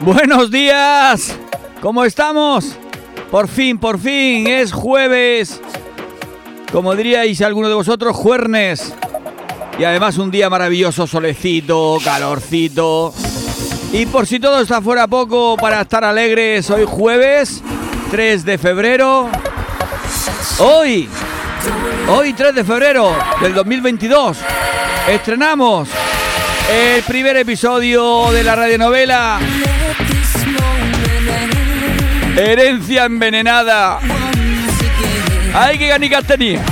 Buenos días. ¿Cómo estamos? Por fin, por fin, es jueves. Como diríais alguno de vosotros, juernes. Y además un día maravilloso, solecito, calorcito. Y por si todo está fuera poco, para estar alegres, hoy jueves 3 de febrero. Hoy, hoy 3 de febrero del 2022, estrenamos el primer episodio de la radionovela Herencia envenenada. ¡Ay, qué ganicas tenía!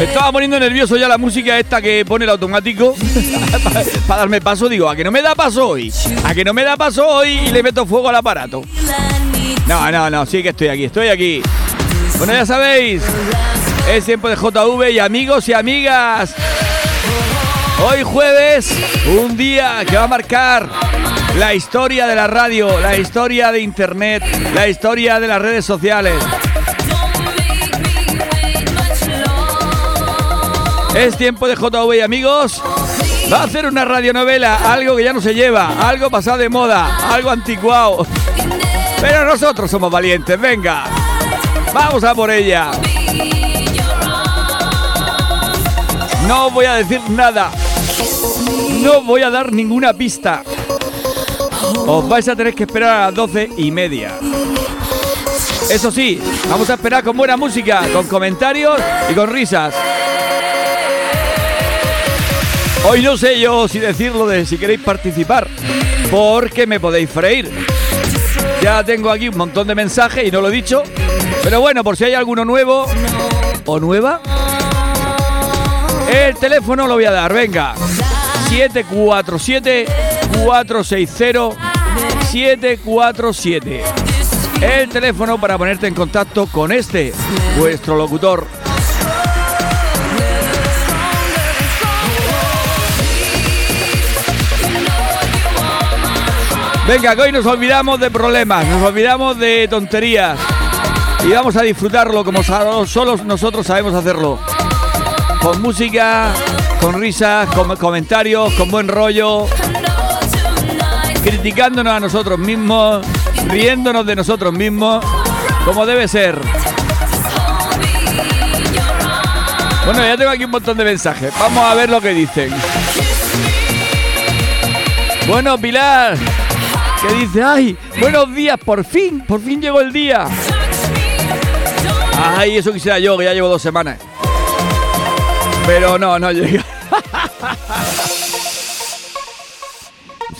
Estaba poniendo nervioso ya la música esta que pone el automático para darme paso. Digo, a que no me da paso hoy. A que no me da paso hoy y le meto fuego al aparato. No, no, no, sí que estoy aquí, estoy aquí. Bueno, ya sabéis, es tiempo de JV y amigos y amigas. Hoy jueves, un día que va a marcar la historia de la radio, la historia de internet, la historia de las redes sociales. Es tiempo de JV amigos. Va a hacer una radionovela, algo que ya no se lleva, algo pasado de moda, algo anticuado. Pero nosotros somos valientes, venga. Vamos a por ella. No voy a decir nada. No voy a dar ninguna pista. Os vais a tener que esperar a las doce y media. Eso sí, vamos a esperar con buena música, con comentarios y con risas. Hoy no sé yo si decirlo de si queréis participar, porque me podéis freír. Ya tengo aquí un montón de mensajes y no lo he dicho. Pero bueno, por si hay alguno nuevo o nueva, el teléfono lo voy a dar. Venga, 747 460 747. El teléfono para ponerte en contacto con este, vuestro locutor. Venga, que hoy nos olvidamos de problemas, nos olvidamos de tonterías y vamos a disfrutarlo como solo nosotros sabemos hacerlo. Con música, con risas, con comentarios, con buen rollo, criticándonos a nosotros mismos, riéndonos de nosotros mismos, como debe ser. Bueno, ya tengo aquí un montón de mensajes. Vamos a ver lo que dicen. Bueno, Pilar, que dice, ay, buenos días, por fin, por fin llegó el día. Ay, eso quisiera yo, que ya llevo dos semanas. Pero no, no llega.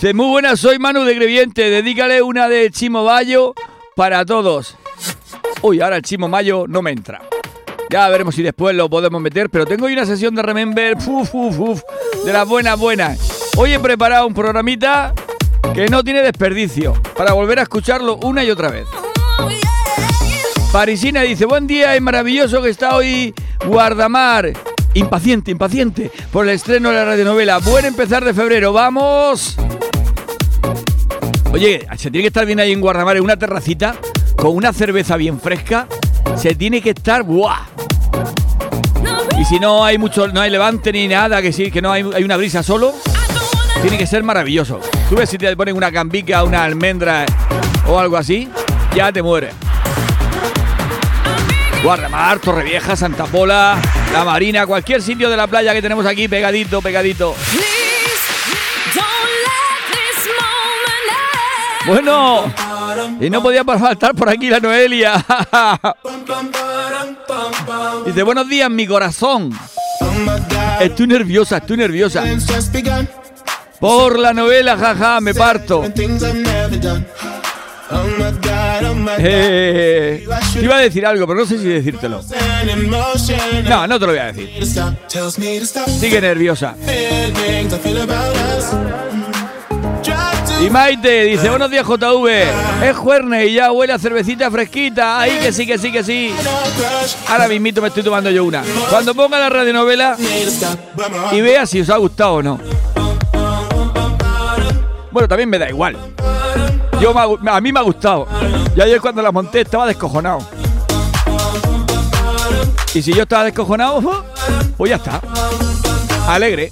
Dice, muy buenas, soy Manu de Greviente, dedícale una de Chimo Bayo para todos. Uy, ahora el Chimo Mayo no me entra. Ya veremos si después lo podemos meter, pero tengo hoy una sesión de Remember, de las buenas, buenas. Hoy he preparado un programita que no tiene desperdicio, para volver a escucharlo una y otra vez. Parisina dice, buen día, es maravilloso que está hoy Guardamar. Impaciente, impaciente por el estreno de la radionovela. Buen empezar de febrero, vamos. Oye, se tiene que estar bien ahí en Guardamar, en una terracita, con una cerveza bien fresca. Se tiene que estar, ¡buah! Y si no hay mucho, no hay levante ni nada, que sí, que no hay, hay una brisa solo, tiene que ser maravilloso. Tú ves si te ponen una cambica, una almendra o algo así, ya te mueres. Guardamar, Torrevieja, Santa Pola, La Marina, cualquier sitio de la playa que tenemos aquí pegadito, pegadito. Bueno, y no podía faltar por aquí la Noelia. Dice, buenos días, mi corazón. Estoy nerviosa, estoy nerviosa. Por la novela, jaja, me parto. Eh, iba a decir algo, pero no sé si decírtelo. No, no te lo voy a decir. Sigue nerviosa. Y Maite dice, buenos días JV, es juerne y ya huele a cervecita fresquita. Ahí que sí, que sí, que sí. Ahora mismito me estoy tomando yo una. Cuando ponga la radionovela y vea si os ha gustado o no. Bueno, también me da igual. Yo a mí me ha gustado. Y ayer cuando la monté estaba descojonado. Y si yo estaba descojonado, pues ya está. Alegre.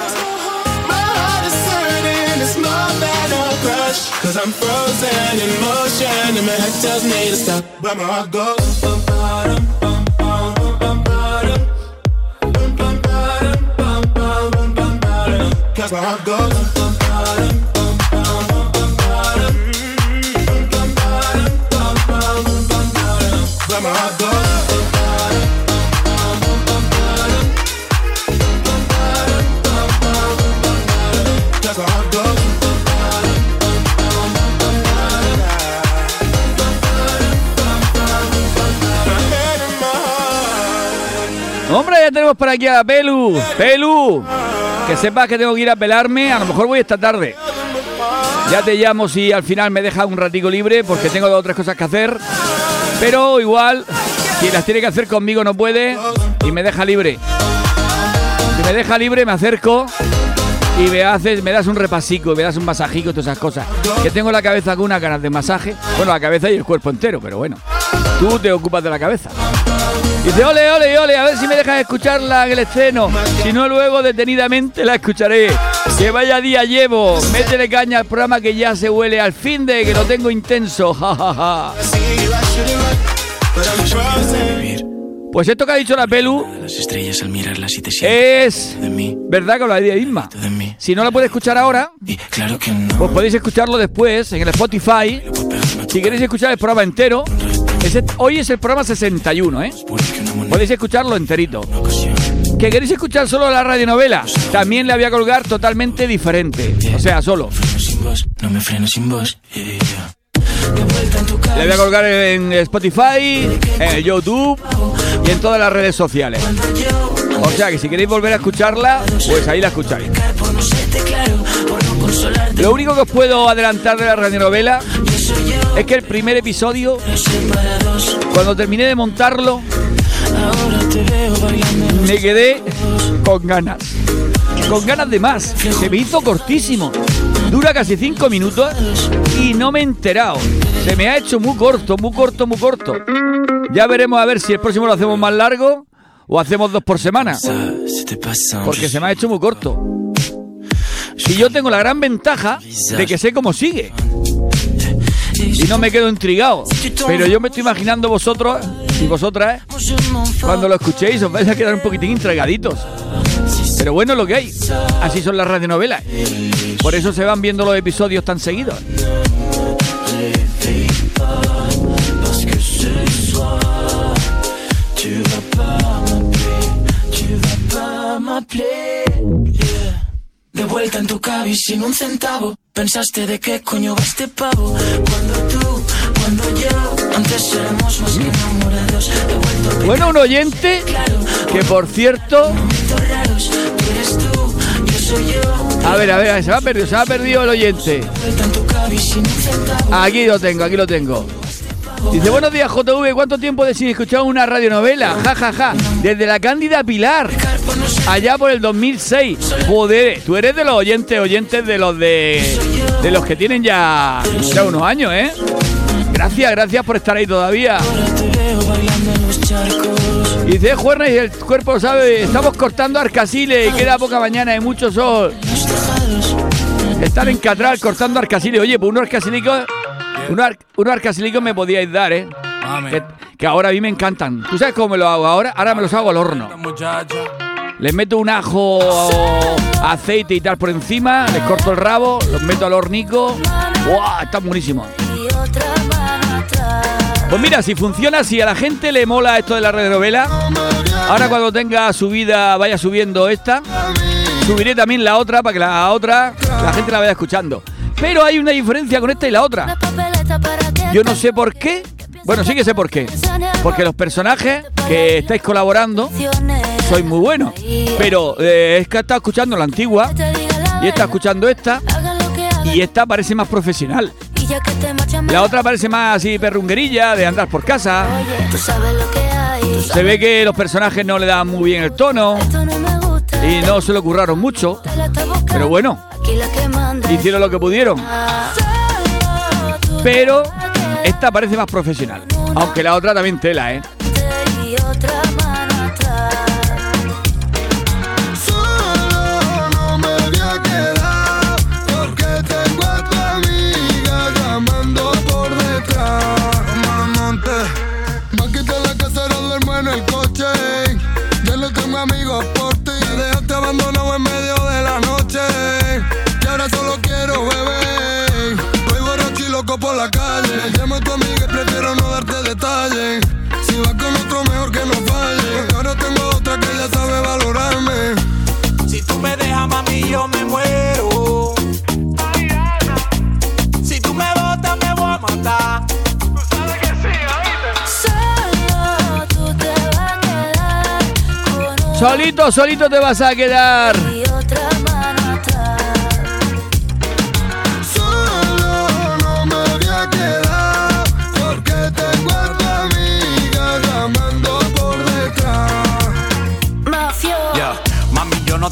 Cause I'm frozen in motion and my head tells me to stop. But my heart goes. Bum, bottom, bum, bum, bum, bottom. Bum, bum, bottom, bum, bum, bum, bottom. Cause my heart goes. Hombre, ya tenemos por aquí a Pelu. Pelu, que sepas que tengo que ir a pelarme. A lo mejor voy esta tarde. Ya te llamo si al final me deja un ratico libre porque tengo dos o tres cosas que hacer. Pero igual, si las tiene que hacer conmigo no puede y me deja libre. Si me deja libre me acerco y me haces, me das un repasico, me das un masajico, todas esas cosas. Que tengo la cabeza con unas ganas de masaje. Bueno, la cabeza y el cuerpo entero, pero bueno. Tú te ocupas de la cabeza. Dice, ole, ole, ole, a ver si me dejas escucharla en el estreno. Si no, luego detenidamente la escucharé. Que vaya día llevo. Métele caña al programa que ya se huele al fin de que lo tengo intenso. Ja, Pues esto que ha dicho la Pelu a las estrellas al mirarlas y te sientes es de mí, verdad que lo de Isma. Si no la puede escuchar ahora, claro que no. pues podéis escucharlo después en el Spotify. Si queréis escuchar el programa entero, hoy es el programa 61, ¿eh? Podéis escucharlo enterito. ¿Que queréis escuchar solo la radionovela? También le voy a colgar totalmente diferente. O sea, solo. Le voy a colgar en Spotify, en YouTube y en todas las redes sociales. O sea que si queréis volver a escucharla, pues ahí la escucháis. Lo único que os puedo adelantar de la radionovela es que el primer episodio, cuando terminé de montarlo, me quedé con ganas. Con ganas de más. Se me hizo cortísimo. Dura casi cinco minutos y no me he enterado. Se me ha hecho muy corto, muy corto, muy corto. Ya veremos a ver si el próximo lo hacemos más largo o hacemos dos por semana. Porque se me ha hecho muy corto. Y yo tengo la gran ventaja de que sé cómo sigue. Y no me quedo intrigado. Pero yo me estoy imaginando vosotros y vosotras cuando lo escuchéis os vais a quedar un poquitín intrigaditos. Pero bueno, lo que hay. Así son las radionovelas. Por eso se van viendo los episodios tan seguidos. Vuelta en tu cabi sin un centavo. Pensaste de qué coño va este pavo. Cuando tú, cuando yo, antes éramos más que enamorados. De vuelta a Bueno, un oyente que por cierto. A ver, a ver, se me ha perdido, se me ha perdido el oyente. Aquí lo tengo, aquí lo tengo. Dice, buenos días JV, ¿cuánto tiempo de sin escuchar una radionovela? Ja, ja, ja. Desde la Cándida Pilar, allá por el 2006. Joder, tú eres de los oyentes, oyentes de los de... De los que tienen ya, ya unos años, ¿eh? Gracias, gracias por estar ahí todavía. Y dice, Juernes, y el cuerpo sabe, estamos cortando Arcasiles y queda poca mañana y mucho sol. Están en Catral cortando arcasiles. Oye, pues unos arcasilicos, unos, ar- unos arcasilicos me podíais dar, ¿eh? Que, que ahora a mí me encantan. ¿Tú sabes cómo me lo hago ahora? Ahora me los hago al horno. Les meto un ajo, aceite y tal por encima, les corto el rabo, los meto al hornico. ¡Buah! Están buenísimos. Pues mira, si funciona, si a la gente le mola esto de la red de novela, ahora cuando tenga subida, vaya subiendo esta, subiré también la otra para que la otra la gente la vaya escuchando. Pero hay una diferencia con esta y la otra. Yo no sé por qué. Bueno, sí que sé por qué. Porque los personajes que estáis colaborando sois muy buenos. Pero eh, es que estado escuchando la antigua y estado escuchando esta y esta parece más profesional. La otra parece más así perrunguerilla, de andar por casa. Se ve que los personajes no le dan muy bien el tono y no se lo curraron mucho. Está. Pero bueno, Hicieron lo que pudieron. Pero esta parece más profesional. Aunque la otra también tela, ¿eh? Solito, solito te vas a quedar.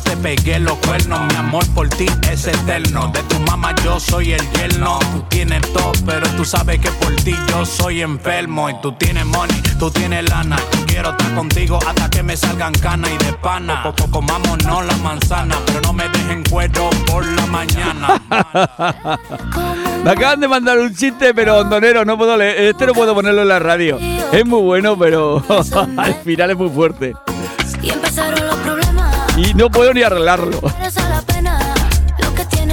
Te pegué los cuernos. Mi amor por ti es eterno. De tu mamá yo soy el yerno. Tú tienes todo, pero tú sabes que por ti yo soy enfermo. Y tú tienes money, tú tienes lana. Yo quiero estar contigo hasta que me salgan canas y de pana. Poco comámonos la manzana, pero no me dejen cuero por la mañana. Me acaban de mandar un chiste, pero hondonero, no puedo leer. Este no puedo ponerlo en la radio. Es muy bueno, pero al final es muy fuerte. Y empezaron los problemas. Y no puedo ni arreglarlo.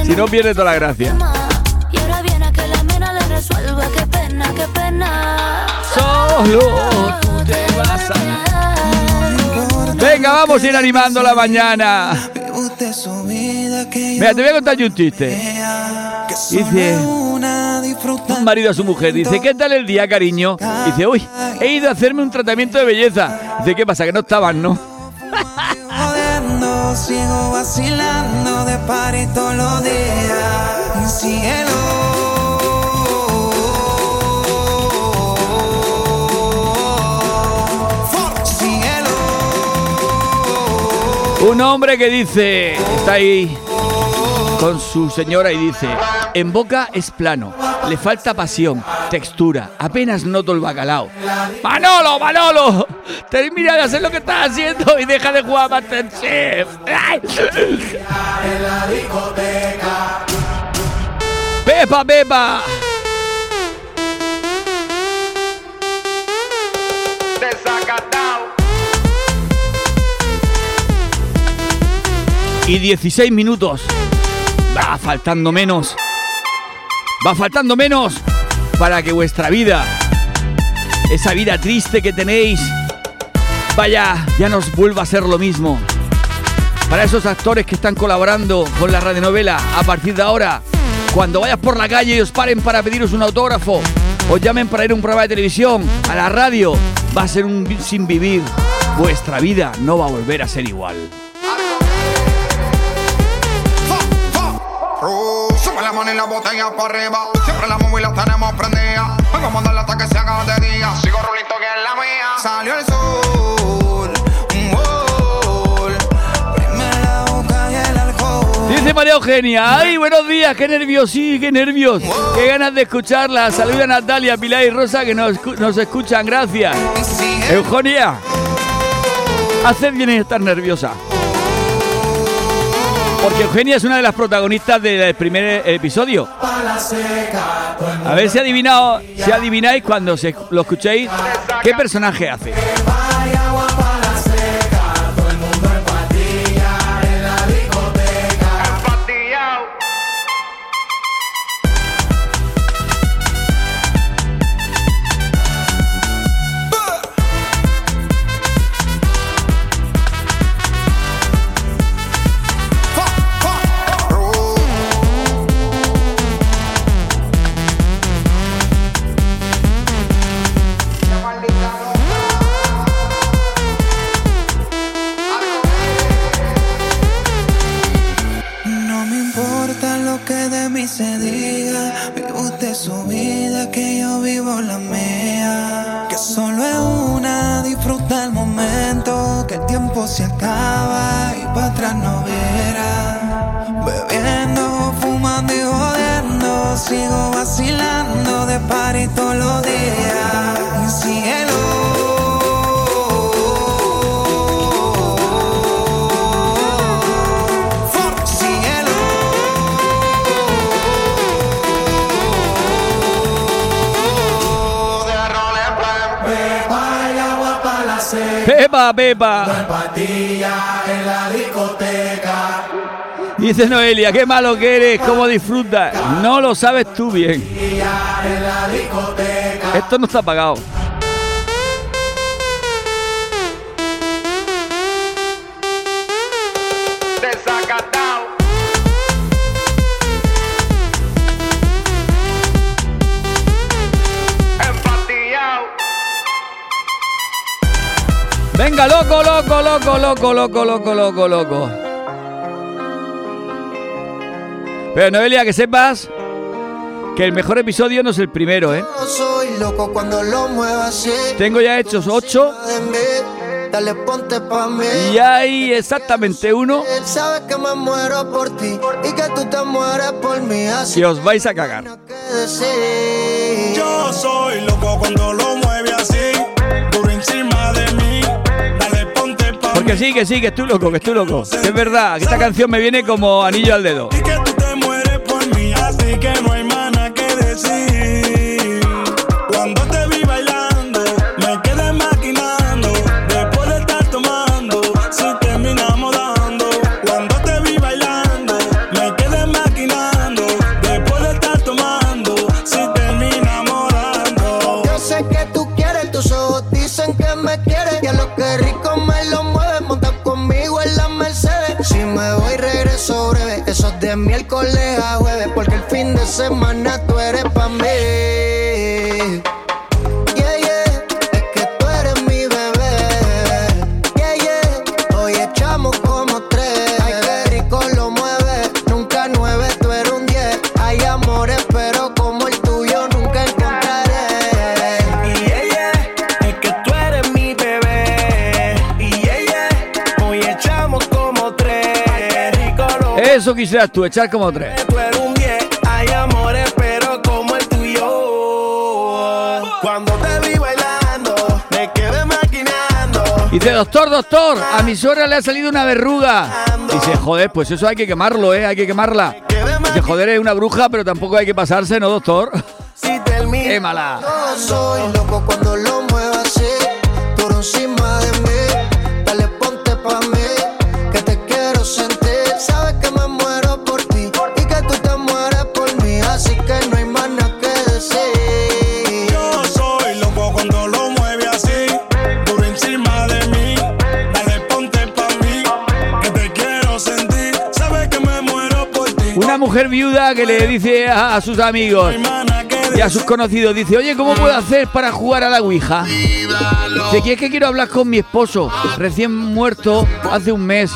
Si no pierde toda la gracia. Solo tú te vas a... Venga, vamos a ir animando la mañana. Mira, te voy a contar yo un chiste. Dice un marido a su mujer. Dice, ¿qué tal el día, cariño? Dice, uy, he ido a hacerme un tratamiento de belleza. Dice, ¿qué pasa? Que no estaban, ¿no? Sigo vacilando de party todos los días. Síguelo. Síguelo. Un hombre que dice, está ahí con su señora y dice, en boca es plano, le falta pasión, textura, apenas noto el bacalao. Manolo, Manolo, termina de hacer lo que estás haciendo y deja de jugar a Masterchef. ¡Ay! Pepa, Pepa. Y 16 minutos. Va faltando menos. Va faltando menos para que vuestra vida, esa vida triste que tenéis, vaya, ya nos vuelva a ser lo mismo. Para esos actores que están colaborando con la radionovela, a partir de ahora, cuando vayas por la calle y os paren para pediros un autógrafo, os llamen para ir a un programa de televisión, a la radio, va a ser un sin vivir. Vuestra vida no va a volver a ser igual. La mano y la botella para arriba. Siempre la móvil la tenemos prendida. Vamos a darle hasta que se haga de día. Sigo rulito que es la mía. Salió el sol. Un gol. Prime la boca y el alcohol. Dice María Eugenia, ay, buenos días, qué nervios, sí, qué nervios, qué ganas de escucharla. Saluda a Natalia, Pilar y Rosa que nos, nos escuchan, gracias. Eugenia, haces bien en estar nerviosa. Porque Eugenia es una de las protagonistas del primer episodio. A ver si adivinado, si adivináis cuando lo escuchéis qué personaje hace. Pepa, Pepa. Dice Noelia, qué malo que eres, cómo disfrutas. No lo sabes tú bien. Esto no está pagado. Venga, loco, loco, loco, loco, loco, loco, loco, loco. Pero Noelia, que sepas que el mejor episodio no es el primero, ¿eh? Yo soy loco cuando lo muevo así. Tengo ya hechos ocho Dale, ponte pa' mí. y hay exactamente uno Él sabe que me muero por ti y que tú te mueres por mí. Así y os vais a cagar. Yo soy loco cuando lo mueve así, mí. sí, que sí, que estoy loco, que estoy loco. Que es verdad, que esta canción me viene como anillo al dedo. Y que tú te mueres por mí, así que no hay más es de miércoles a jueves, porque el fin de semana tú eres pa' mí. Quisieras tú, echar como tres. tú eres un 10. Hay amores, pero como el tuyo. Cuando te vi bailando, me quedé maquinando. Dice, doctor, doctor, a mi suegra le ha salido una verruga. Dice, joder, pues eso hay que quemarlo, ¿eh? Hay que quemarla. Dice, joder, es una bruja, pero tampoco hay que pasarse, ¿no, doctor? Si. Quémala. Yo soy loco cuando lo viuda que le dice a, sus amigos y a sus conocidos, dice, oye, ¿cómo puedo hacer para jugar a la Ouija? Dice, que es que quiero hablar con mi esposo, recién muerto hace un mes.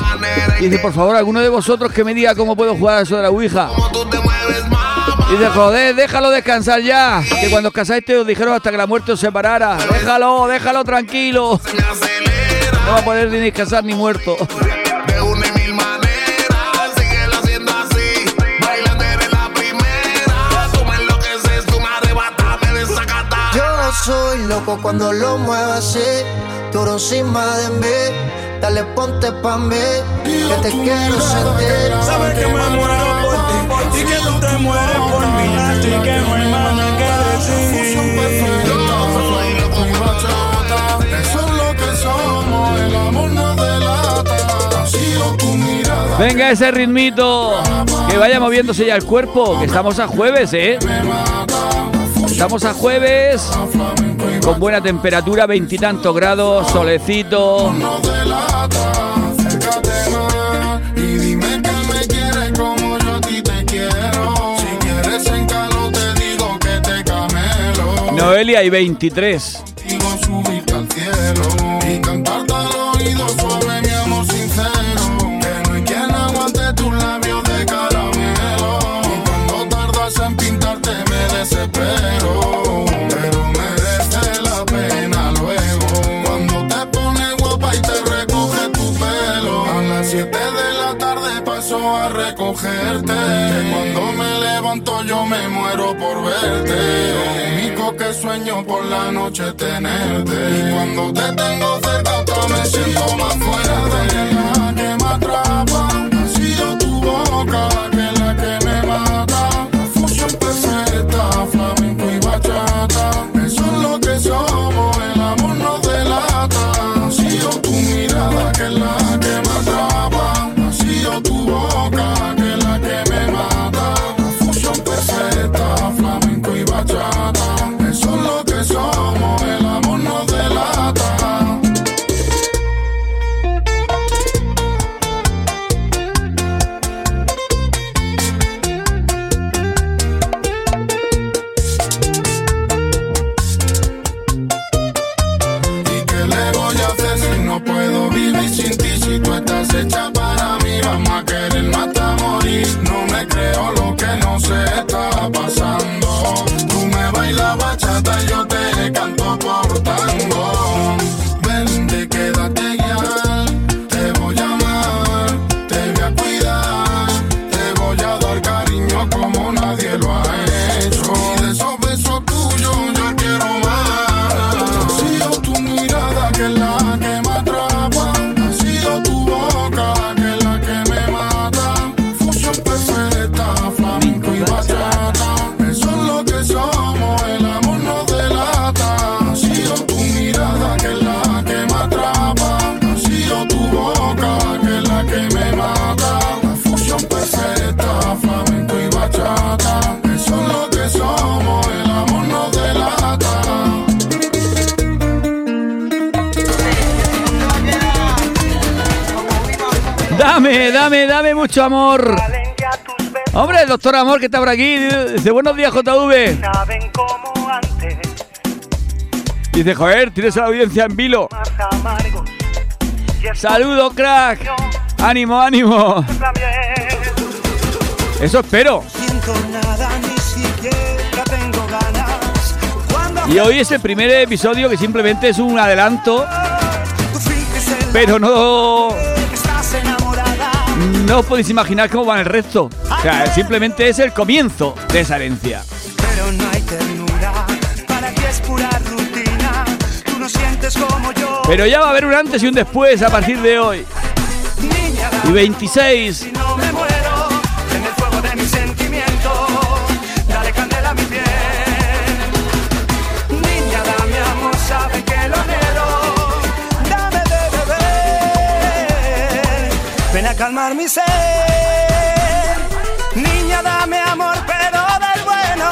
Y dice, por favor, alguno de vosotros que me diga cómo puedo jugar a eso de la Ouija. Y dice, joder, déjalo descansar ya. Que cuando os casaste os dijeron hasta que la muerte os separara. Déjalo, déjalo tranquilo. No va a poder ni descansar ni muerto. Soy loco cuando lo muevo así, tú encima de mí. Dale, ponte pa' mí, que te quiero sentir. Sabes que me muero por ti y que tú te mueres por mí. Así que no hay más nada que decir. Eso es lo que somos, el amor no delata. Sigo tu mirada. Venga ese ritmito. Que vaya moviéndose ya el cuerpo. Que estamos a jueves, ¿eh? Estamos a jueves con buena temperatura, veintitantos grados, solecito. Noelia y 23. Y. cuando me levanto yo me muero por verte. Lo único que sueño por la noche es tenerte. Y cuando te tengo cerca me siento más fuerte. La que me atrapa ha sido tu boca, que la que me mata. La fusión perfecta, flamenco y bachata. Eso es lo que somos, el amor nos delata. Ha sido tu mirada, que la Dame, dame, mucho amor. Hombre, el doctor Amor que está por aquí. Dice, buenos días, JV. Dice, joder, tienes a la audiencia en vilo. Saludos, crack. Ánimo, ánimo. Eso espero. Y hoy es el primer episodio que simplemente es un adelanto, pero no. No os podéis imaginar cómo va el resto. O sea, simplemente es el comienzo de esa herencia. Pero no hay ternura, para ti es pura rutina. Tú no sientes como yo. Pero ya va a haber un antes y un después a partir de hoy. Y 26. Calmar mi ser. Niña, dame amor, pero del bueno.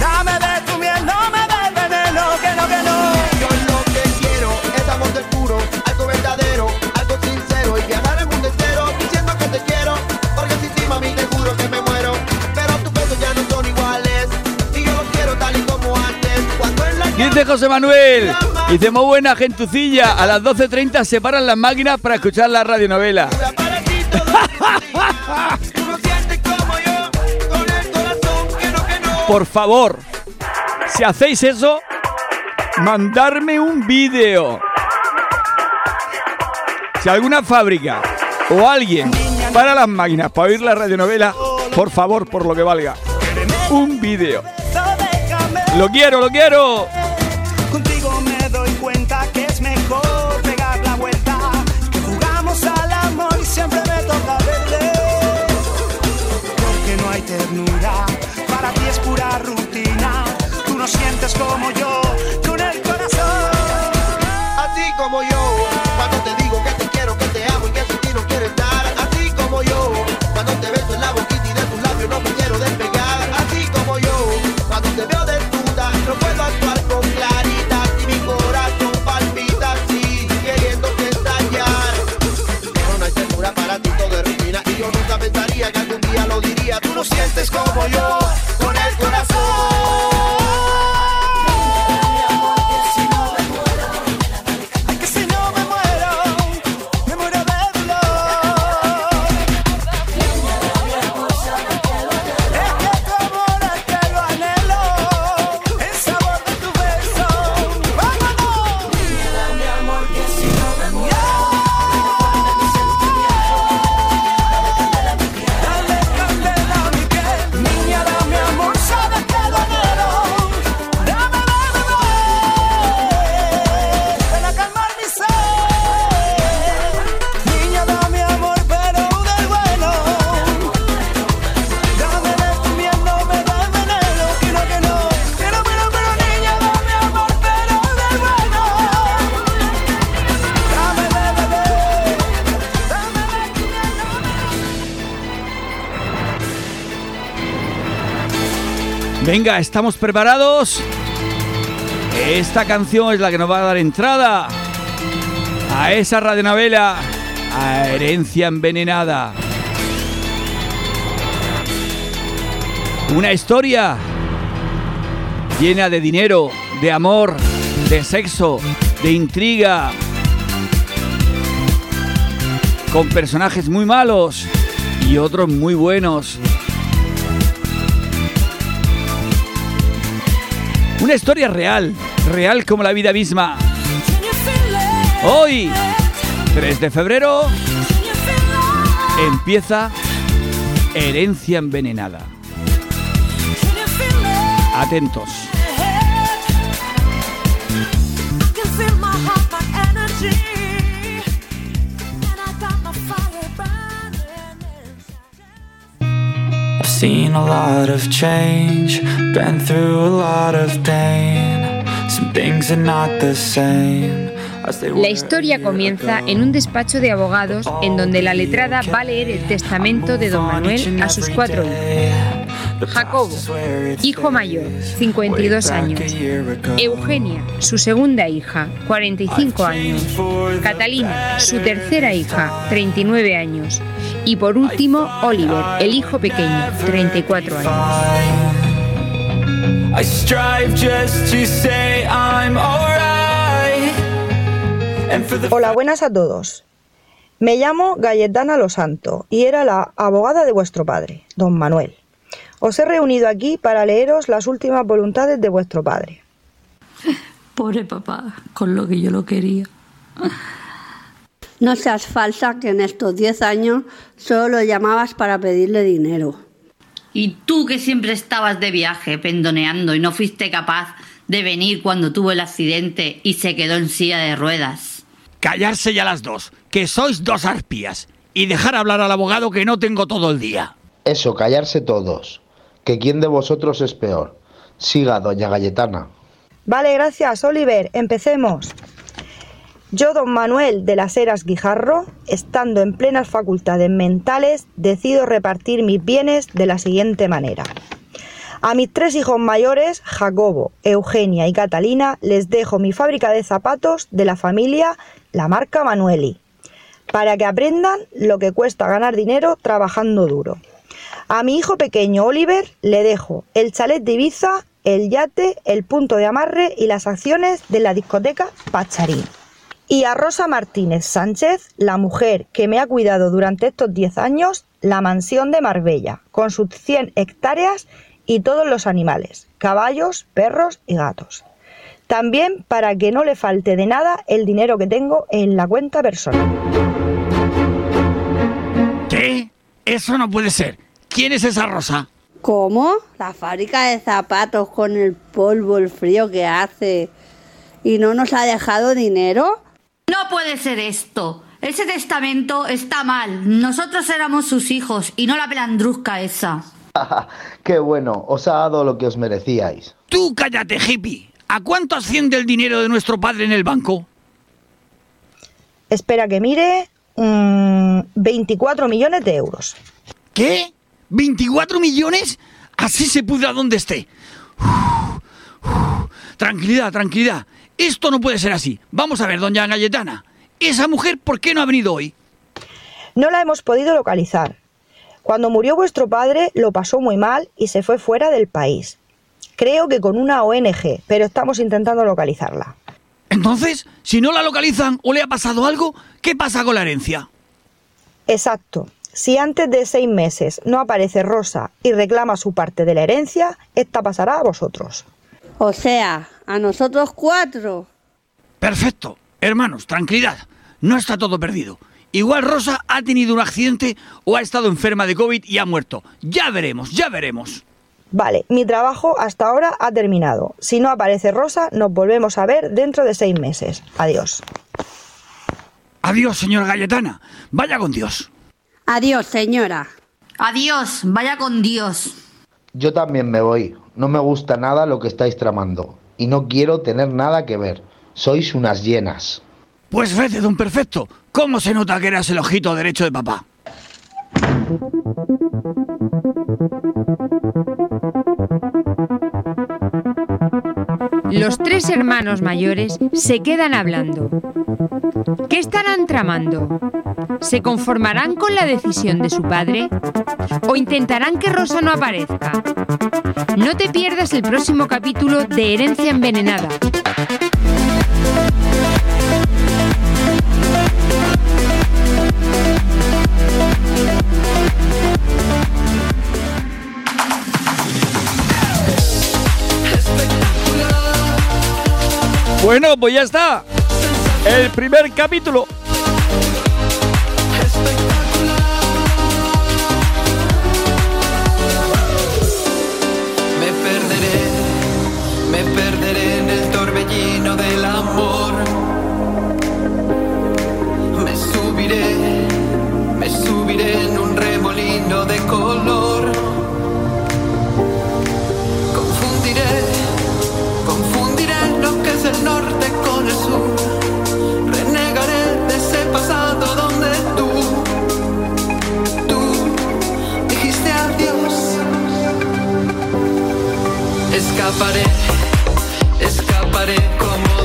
Dame de tu miel, no me des veneno, que no, que no. Yo lo que quiero es amor del puro, algo verdadero, algo sincero y viajar el mundo entero diciendo que te quiero, porque sin ti mami te juro que me muero, pero tus besos ya no son iguales y yo los quiero tal y como antes, cuando en la Dice José Manuel. Dice, muy buena gentucilla. A las 12.30 se paran las máquinas para escuchar la radionovela. Por favor, si hacéis eso, mandarme un vídeo. Si alguna fábrica o alguien para las máquinas para oír la radionovela, por favor, por lo que valga, un vídeo. Lo quiero, lo quiero. Pensaría que algún día lo diría. Tú no sientes como yo, ¿estamos preparados? Esta canción es la que nos va a dar entrada a esa radionovela, a Herencia Envenenada. Una historia llena de dinero, de amor, de sexo, de intriga, con personajes muy malos y otros muy buenos. Una historia real, real como la vida misma. Hoy, 3 de febrero, empieza Herencia Envenenada. Atentos. Seen a lot of change, been through a lot of pain. Some things are not the same. as they La historia comienza en un despacho de abogados en donde la letrada va a leer el testamento de don Manuel a sus cuatro hijos. Jacobo, hijo mayor, 52 años. Eugenia, su segunda hija, 45 años. Catalina, su tercera hija, 39 años. Y por último, Oliver, el hijo pequeño, 34 años. I strive just to say I'm alright. And for the Hola, buenas a todos. Me llamo Galletana Los Santos y era la abogada de vuestro padre, don Manuel. Os he reunido aquí para leeros las últimas voluntades de vuestro padre. Pobre papá, con lo que yo lo quería. No seas falsa que en estos 10 años solo lo llamabas para pedirle dinero. Y tú que siempre estabas de viaje, pendoneando, y no fuiste capaz de venir cuando tuvo el accidente y se quedó en silla de ruedas. Callarse ya las dos, que sois dos arpías, y dejar hablar al abogado que no tengo todo el día. Eso, callarse todos. Que quién de vosotros es peor. Siga, doña Galletana. Vale, gracias, Oliver. Empecemos. Yo, don Manuel de las Heras Guijarro, estando en plenas facultades mentales, decido repartir mis bienes de la siguiente manera. A mis tres hijos mayores, Jacobo, Eugenia y Catalina, les dejo mi fábrica de zapatos de la familia, la marca Manueli, para que aprendan lo que cuesta ganar dinero trabajando duro. A mi hijo pequeño Oliver le dejo el chalet de Ibiza, el yate, el punto de amarre y las acciones de la discoteca Pacharín. Y a Rosa Martínez Sánchez, la mujer que me ha cuidado durante estos 10 años, la mansión de Marbella, con sus 100 hectáreas y todos los animales, caballos, perros y gatos. También para que no le falte de nada el dinero que tengo en la cuenta personal. ¿Qué? Eso no puede ser. ¿Quién es esa Rosa? ¿Cómo? La fábrica de zapatos con el polvo, el frío que hace. ¿Y no nos ha dejado dinero? No puede ser esto. Ese testamento está mal. Nosotros éramos sus hijos y no la pelandrusca esa. Qué bueno, os ha dado lo que os merecíais. Tú cállate, hippie. ¿A cuánto asciende el dinero de nuestro padre en el banco? Espera que mire. mm, 24 millones de euros. ¿Qué? ¿24 millones? Así se pudra donde esté. Uf, uf. Tranquilidad, tranquilidad. Esto no puede ser así. Vamos a ver, doña Galletana. ¿Esa mujer por qué no ha venido hoy? No la hemos podido localizar. Cuando murió vuestro padre lo pasó muy mal y se fue fuera del país. Creo que con una ONG, pero estamos intentando localizarla. Entonces, si no la localizan o le ha pasado algo, ¿qué pasa con la herencia? Exacto. Si antes de seis meses no aparece Rosa y reclama su parte de la herencia, esta pasará a vosotros. O sea, a nosotros cuatro. Perfecto. Hermanos, tranquilidad. No está todo perdido. Igual Rosa ha tenido un accidente o ha estado enferma de COVID y ha muerto. Ya veremos, ya veremos. Vale, mi trabajo hasta ahora ha terminado. Si no aparece Rosa, nos volvemos a ver dentro de seis meses. Adiós. Adiós, señora Galletana. Vaya con Dios. Adiós, señora. Adiós, vaya con Dios. Yo también me voy. No me gusta nada lo que estáis tramando. Y no quiero tener nada que ver. Sois unas llenas. Pues vete, don Perfecto. ¿Cómo se nota que eras el ojito derecho de papá? Los tres hermanos mayores se quedan hablando. ¿Qué estarán tramando? ¿Se conformarán con la decisión de su padre? ¿O intentarán que Rosa no aparezca? No te pierdas el próximo capítulo de Herencia Envenenada. Bueno, pues ya está. El primer capítulo. Me perderé, me perderé en el torbellino del amor. Me subiré, me subiré en un remolino de color. Escaparé, escaparé como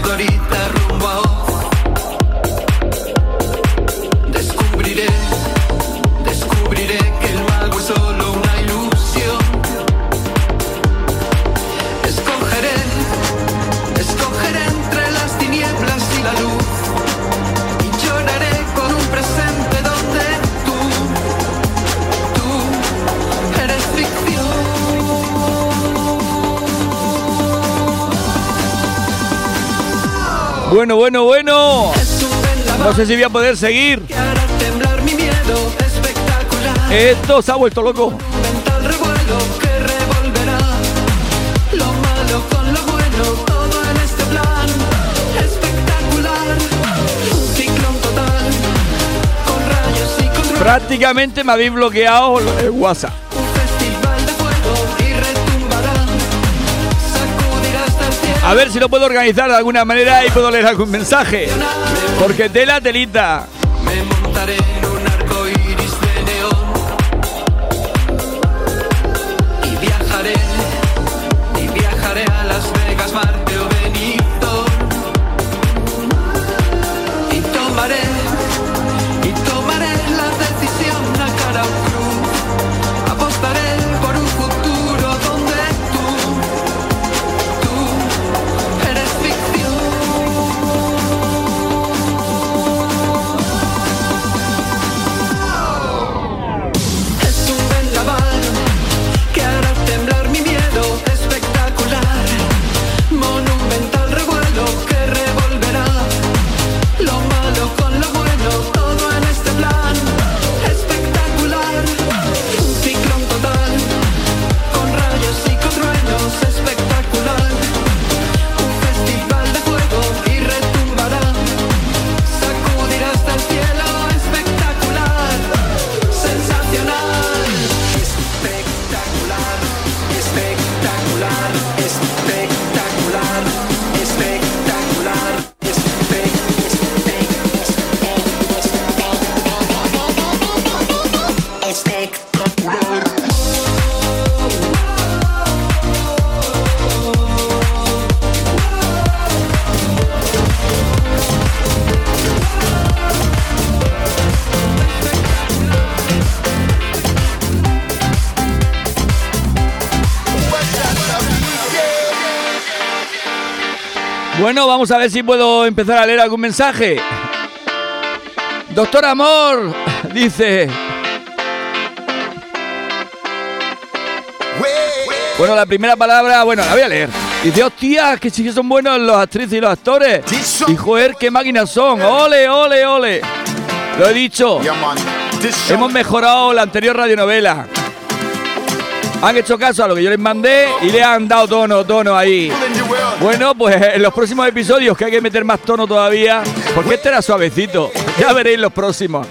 Bueno, bueno, bueno. No sé si voy a poder seguir. Esto se ha vuelto loco. Prácticamente me habéis bloqueado el WhatsApp. A ver si lo puedo organizar de alguna manera y puedo leer algún mensaje. Porque tela telita. Me montaré Bueno, vamos a ver si puedo empezar a leer algún mensaje. Doctor Amor dice. Bueno, la primera palabra, bueno, la voy a leer. Dice, hostia, que sí que son buenos los actrices y los actores. Y joder, qué máquinas son. Ole, ole, ole. Lo he dicho. Hemos mejorado la anterior radionovela. Han hecho caso a lo que yo les mandé y le han dado tono, tono ahí. Bueno, pues en los próximos episodios que hay que meter más tono todavía, porque este era suavecito. Ya veréis los próximos.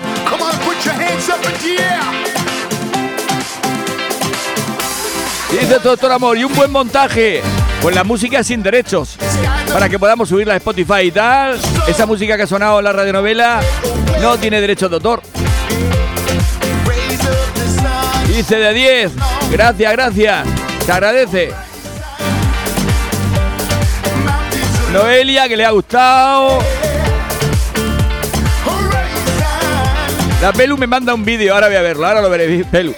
Dice Doctor Amor, y un buen montaje. Pues la música sin derechos. Para que podamos subirla a Spotify y tal. Esa música que ha sonado en la radionovela no tiene derechos de autor. Dice de 10. Gracias, gracias. Se agradece. Noelia, que le ha gustado. La Pelu me manda un vídeo, ahora voy a verlo, ahora lo veré, Pelu.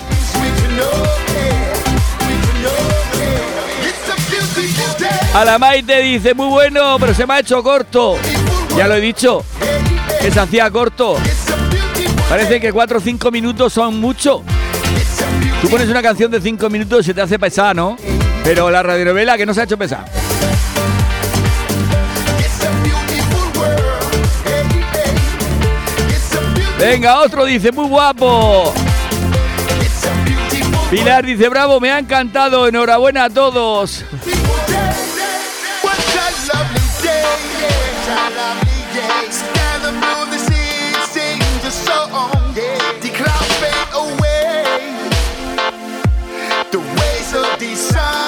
A la Maite dice, muy bueno, pero se me ha hecho corto. Ya lo he dicho, que se hacía corto. Parece que 4 o 5 minutos son mucho. Tú pones una canción de 5 minutos y se te hace pesada, ¿no? Pero la radionovela que no se ha hecho pesada. Venga, otro dice, muy guapo. Pilar dice, bravo, me ha encantado, enhorabuena a todos.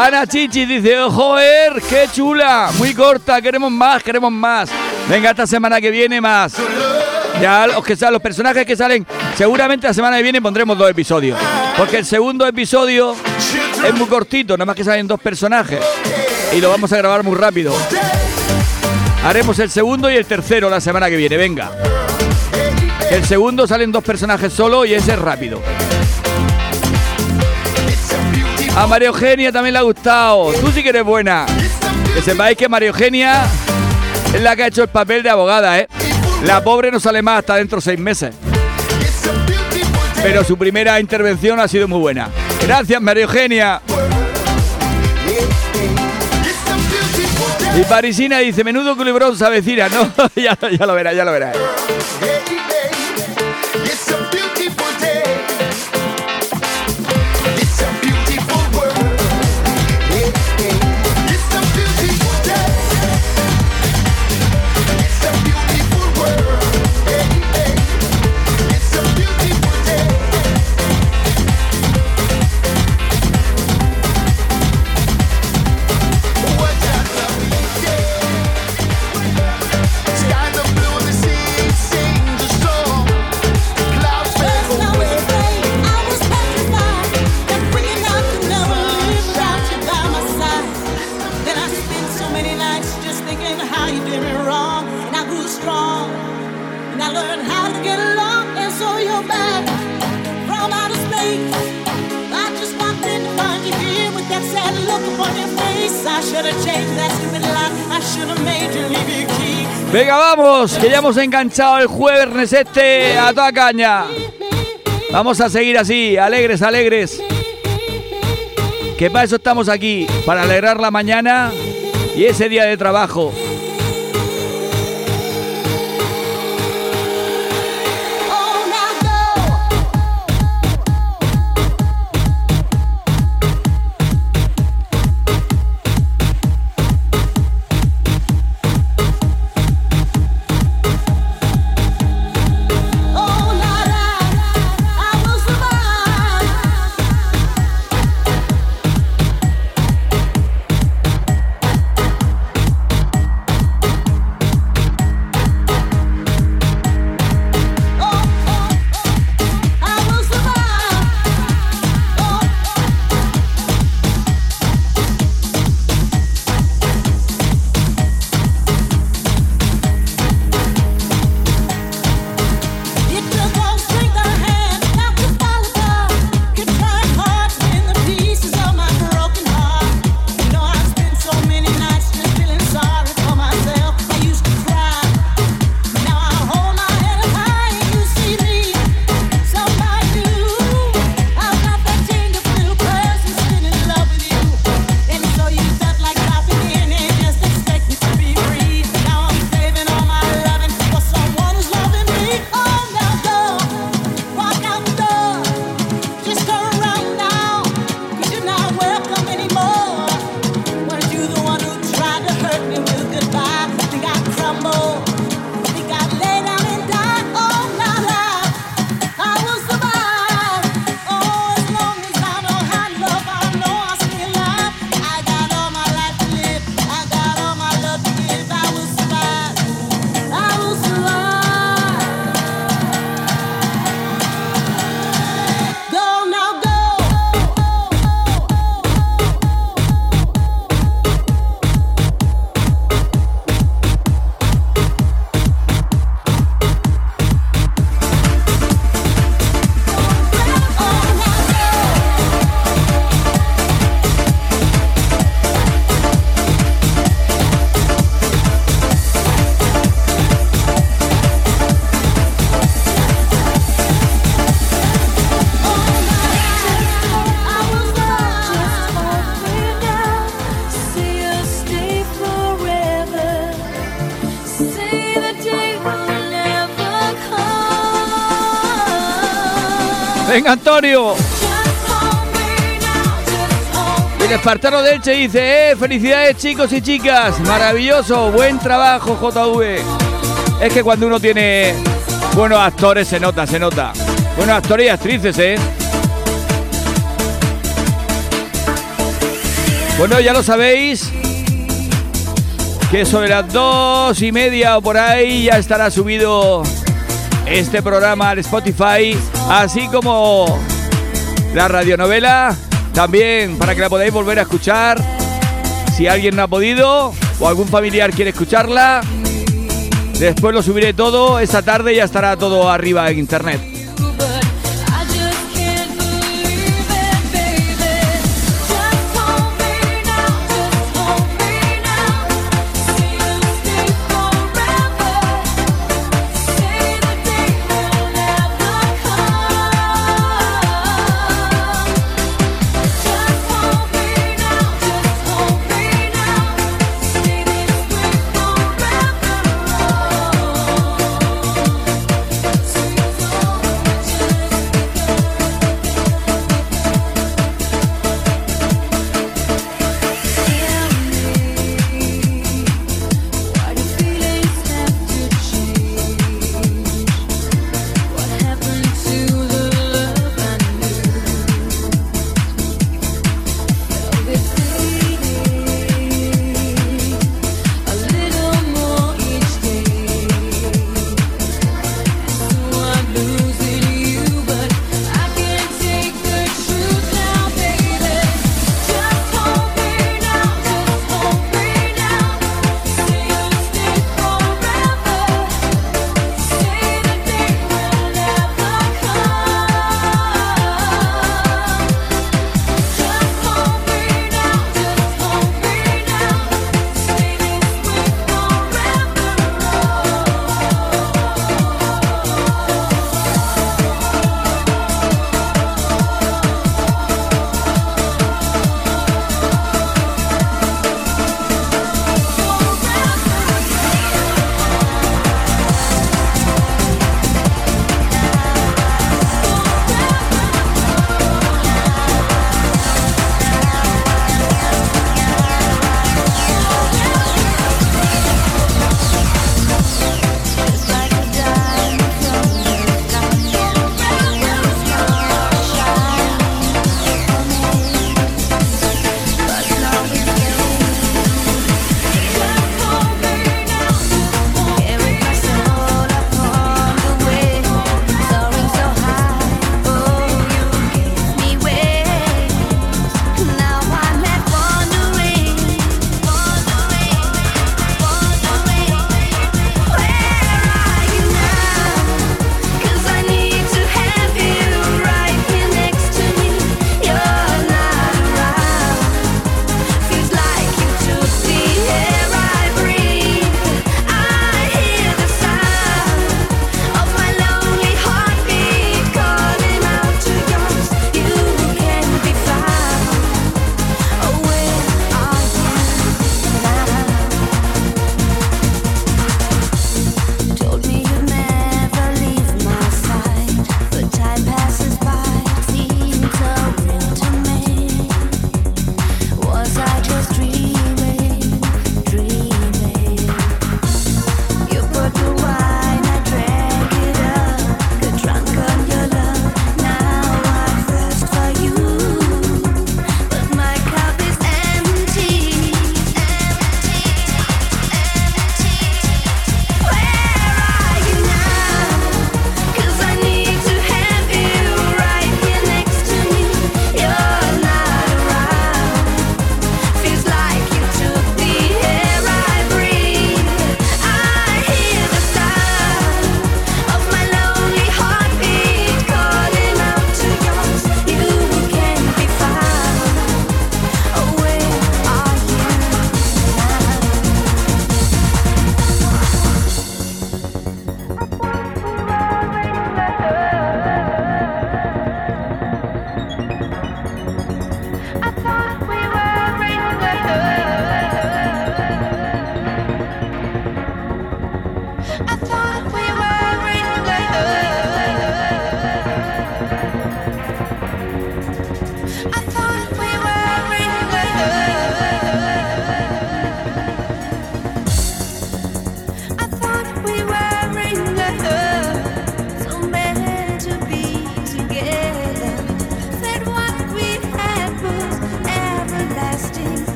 Ana Chichi dice, "Oh, joder, qué chula, muy corta, queremos más, queremos más. Venga, esta semana que viene más. Ya los que salen, los personajes que salen, seguramente la semana que viene pondremos dos episodios. Porque el segundo episodio es muy cortito, nada más que salen dos personajes. Y lo vamos a grabar muy rápido. Haremos el segundo y el tercero la semana que viene, venga. El segundo salen dos personajes solo y ese es rápido. A María Eugenia también le ha gustado. Tú sí que eres buena. Que sepáis que María Eugenia es la que ha hecho el papel de abogada, ¿eh? La pobre no sale más hasta dentro de seis meses. Pero su primera intervención ha sido muy buena. Gracias, María Eugenia. Y Parisina dice, menudo culibrón se avecina. No, ya, ya lo verás, ya lo verás. Que ya hemos enganchado el jueves este a toda caña. Vamos a seguir así, alegres, alegres. Que para eso estamos aquí, para alegrar la mañana y ese día de trabajo. El Espartano de Elche dice, eh, felicidades chicos y chicas, maravilloso, buen trabajo JV. Es que cuando uno tiene buenos actores se nota, se nota. Buenos actores y actrices, eh. Bueno, ya lo sabéis, que sobre las dos y media o por ahí ya estará subido este programa al Spotify, así como la radionovela, también para que la podáis volver a escuchar. Si alguien no ha podido o algún familiar quiere escucharla, después lo subiré todo. Esta tarde ya estará todo arriba en internet.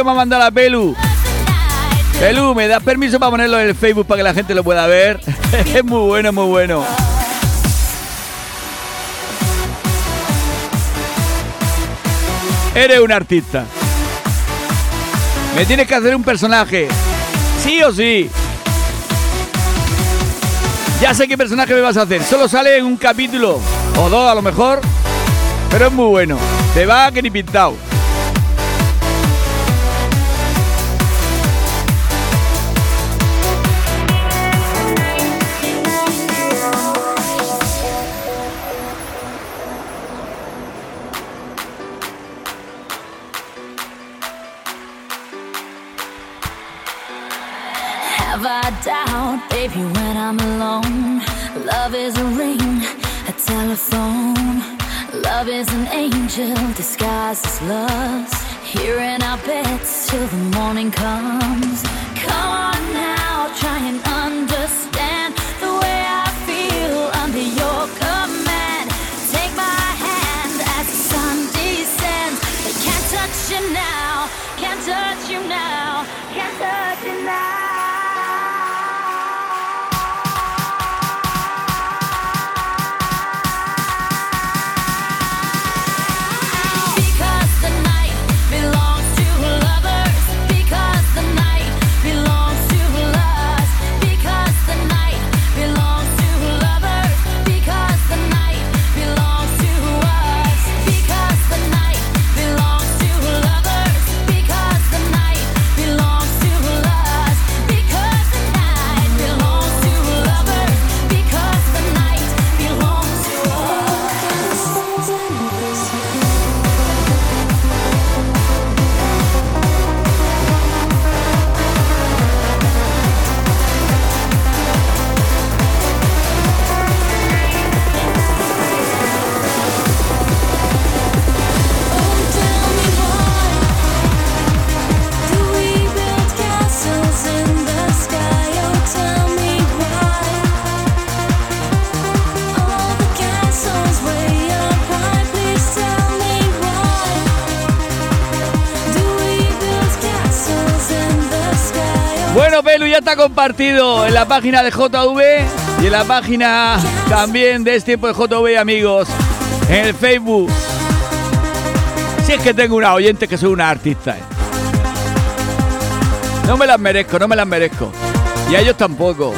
Que me ha mandado la Pelu. Pelu, ¿me das permiso para ponerlo en el Facebook para que la gente lo pueda ver? es muy bueno, muy bueno. Eres un artista. Me tienes que hacer un personaje. Sí o sí. Ya sé qué personaje me vas a hacer. Solo sale en un capítulo o dos a lo mejor. Pero es muy bueno. Te va que ni pintado. Angel disguised as lust. Here in our beds till the morning comes. Come on now, compartido en la página de JV y en la página también de este tiempo de JV, amigos, en el Facebook. Si es que tengo una oyente que soy una artista. eh. No me las merezco, no me las merezco. Y a ellos tampoco.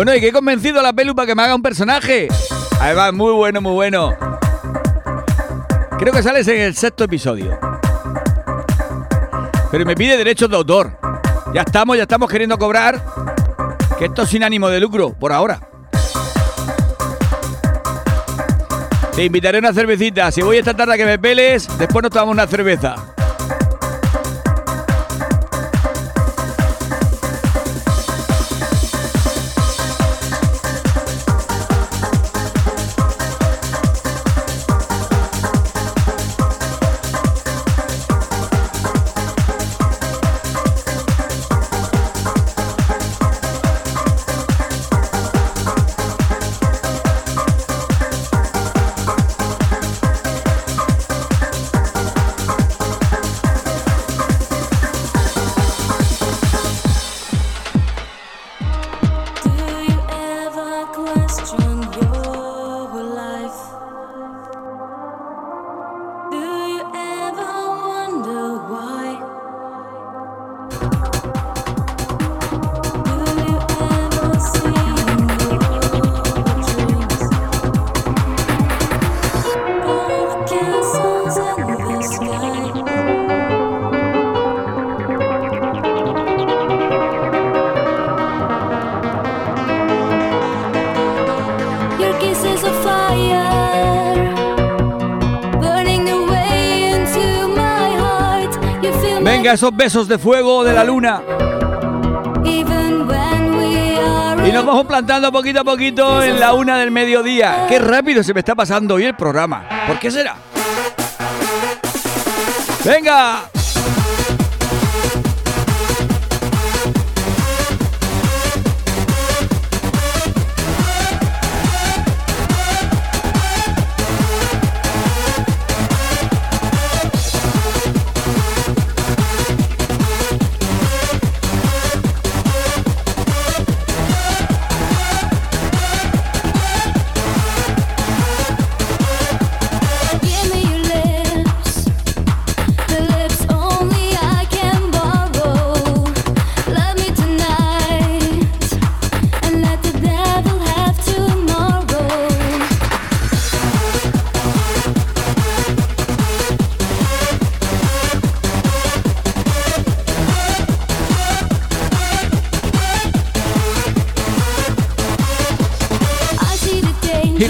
Bueno, y que he convencido a la Pelu para que me haga un personaje. Además, muy bueno, muy bueno. Creo que sales en el sexto episodio. Pero me pide derechos de autor. Ya estamos, ya estamos queriendo cobrar. Que esto es sin ánimo de lucro, por ahora. Te invitaré a una cervecita. Si voy esta tarde a que me peles, después nos tomamos una cerveza. Venga, esos besos de fuego de la luna. Y nos vamos plantando poquito a poquito en la una del mediodía. Qué rápido se me está pasando hoy el programa. ¿Por qué será? Venga.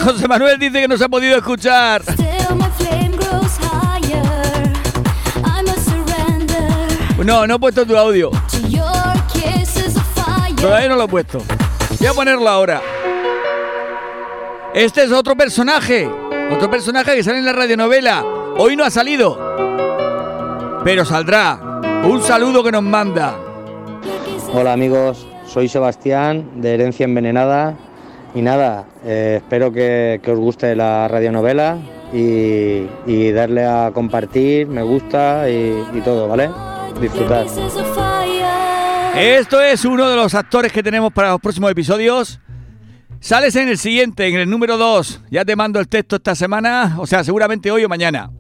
José Manuel dice que no se ha podido escuchar. No, no he puesto tu audio. Todavía no lo he puesto. Voy a ponerlo ahora. Este es otro personaje. Otro personaje que sale en la radionovela. Hoy no ha salido. Pero saldrá. Un saludo que nos manda. Hola amigos, soy Sebastián de Herencia Envenenada y nada, eh, espero que, que os guste la radionovela y, y darle a compartir, me gusta y, y todo, ¿vale? Fire. Esto es uno de los actores que tenemos para los próximos episodios. Sales en el siguiente, en el número 2. Ya te mando el texto esta semana, o sea, seguramente hoy o mañana.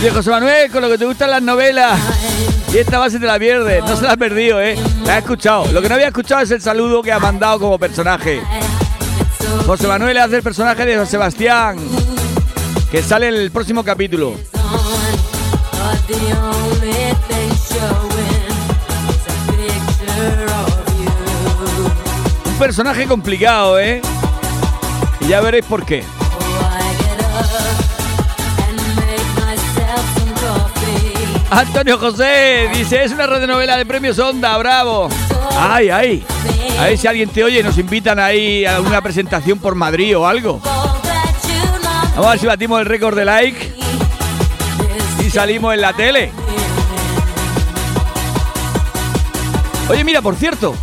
Dice José Manuel, con lo que te gustan las novelas. Y esta base te la pierdes, no se la has perdido, ¿eh? La has escuchado. Lo que no había escuchado es el saludo que ha mandado como personaje. José Manuel hace el personaje de José Sebastián, que sale en el próximo capítulo. Un personaje complicado, ¿eh? Y ya veréis por qué. Antonio José dice, es una radionovela de premios Onda, bravo. Ay, ay. A ver si alguien te oye, nos invitan ahí a una presentación por Madrid o algo. Vamos a ver si batimos el récord de like y salimos en la tele. Oye, mira, por cierto,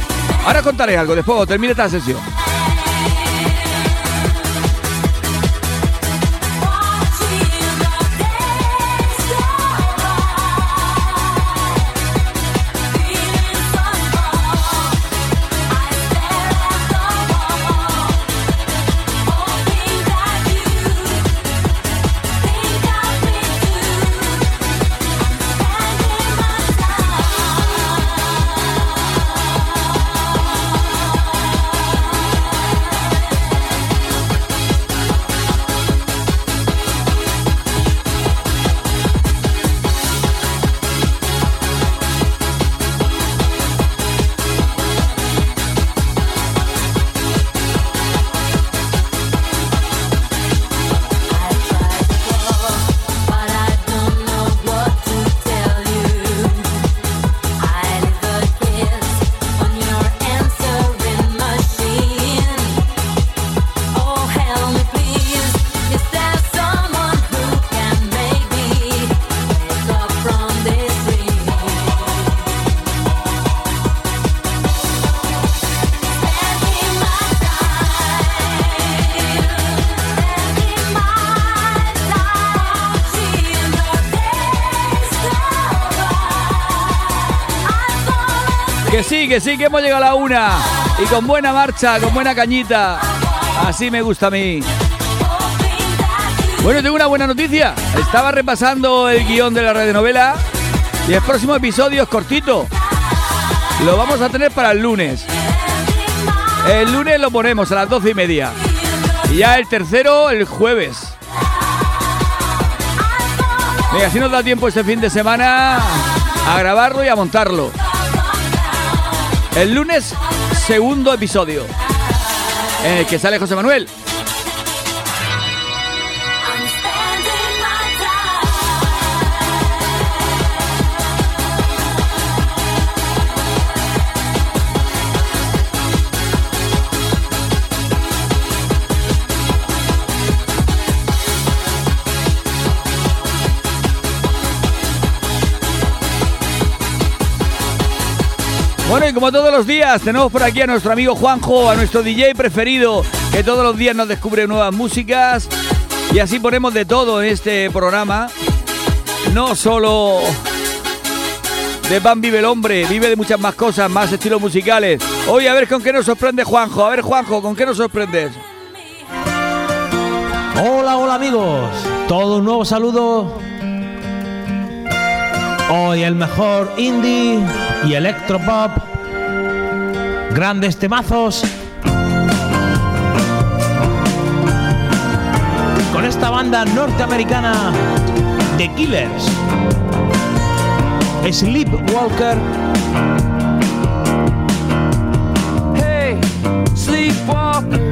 ahora contaré algo después termine esta sesión. Que sí, que hemos llegado a la una. Y con buena marcha, con buena cañita. Así me gusta a mí. Bueno, tengo una buena noticia. Estaba repasando el guion de la radionovela y el próximo episodio es cortito. Lo vamos a tener para el lunes. El lunes lo ponemos a las doce y media. Y ya el tercero el jueves. Venga, así nos da tiempo este fin de semana a grabarlo y a montarlo. El lunes, segundo episodio. En el que sale José Manuel. Bueno, y como todos los días, tenemos por aquí a nuestro amigo Juanjo, a nuestro DJ preferido, que todos los días nos descubre nuevas músicas. Y así ponemos de todo en este programa. No solo de Pan vive el hombre, vive de muchas más cosas, más estilos musicales. Hoy a ver con qué nos sorprende Juanjo. A ver, Juanjo, ¿con qué nos sorprendes? Hola, hola amigos. Todo un nuevo saludo. Hoy el mejor indie y electropop. Grandes temazos. Con esta banda norteamericana The Killers. Sleepwalker. Hey, sleepwalker,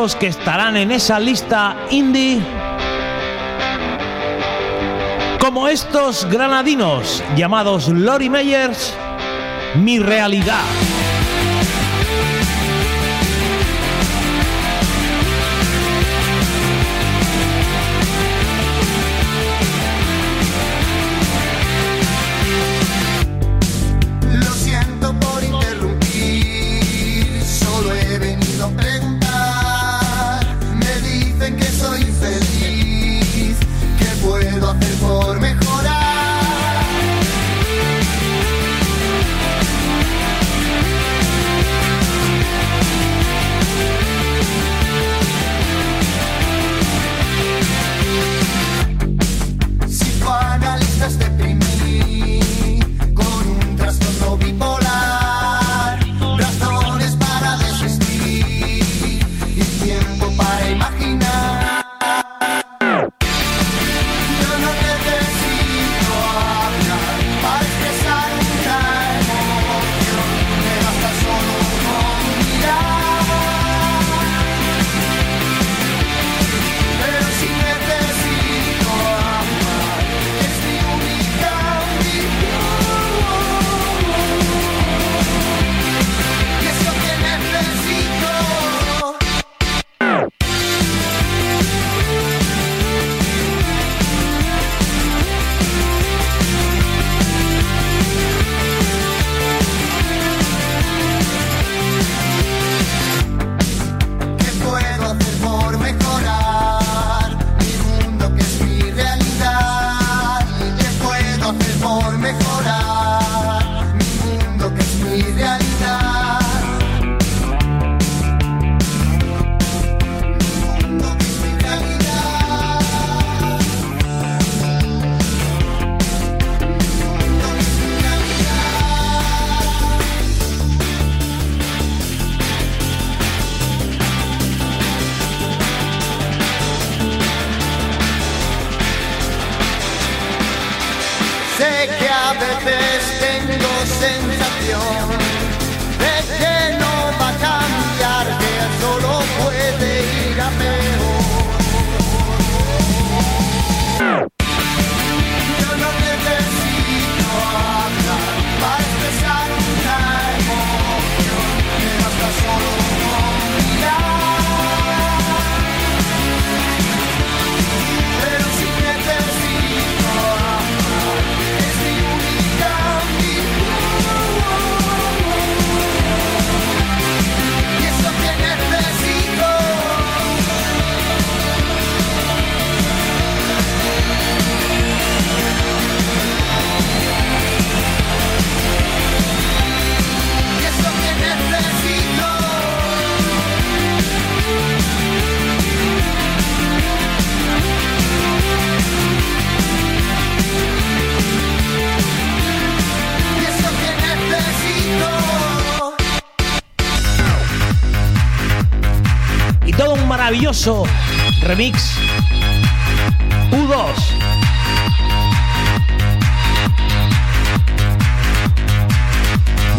que estarán en esa lista indie. Como estos granadinos llamados Lori Meyers, Mi Realidad. remix. U2.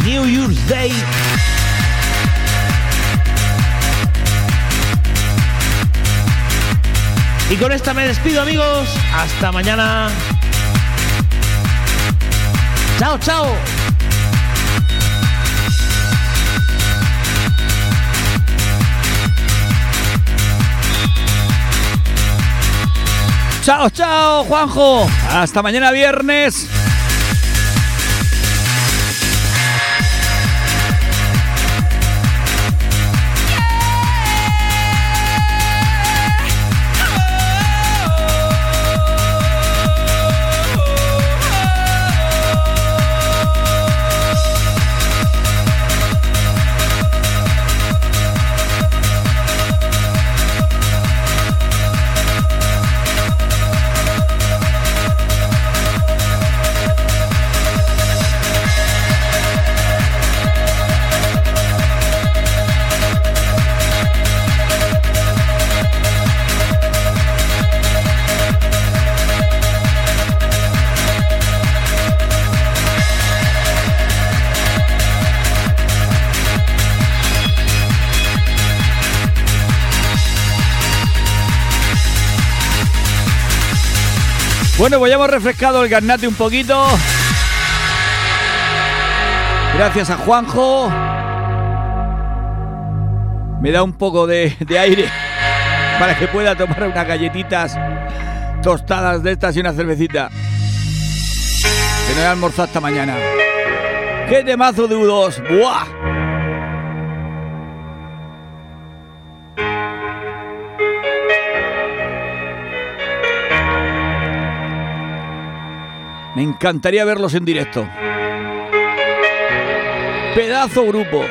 New Year's Day. Y con esta me despido amigos. Hasta mañana. Chao, chao. Chao, chao, Juanjo. Hasta mañana viernes. Bueno, pues ya hemos refrescado el garnate un poquito. Gracias a Juanjo. Me da un poco de, aire para que pueda tomar unas galletitas tostadas de estas y una cervecita. Que no he almorzado hasta mañana. ¡Qué temazo de U2! ¡Buah! Encantaría verlos en directo. Pedazo grupo.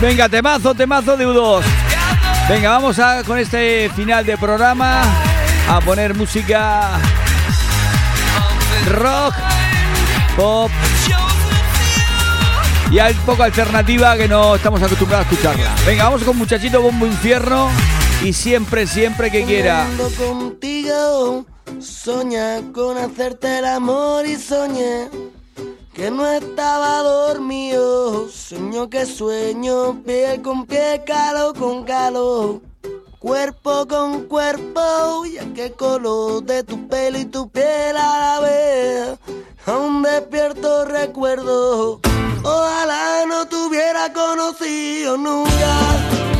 Venga, temazo, temazo de U2. Venga, vamos a con este final de programa a poner música rock, pop y un poco alternativa que no estamos acostumbrados a escucharla. Venga, vamos con Muchachito Bombo Infierno y siempre, siempre que quiera. Soñé con hacerte el amor y soñé que no estaba dormido. Sueño que sueño, piel con piel, calor con calor. Cuerpo con cuerpo, ya que color de tu pelo y tu piel a la vez. Aún despierto recuerdo, ojalá no te hubiera conocido nunca.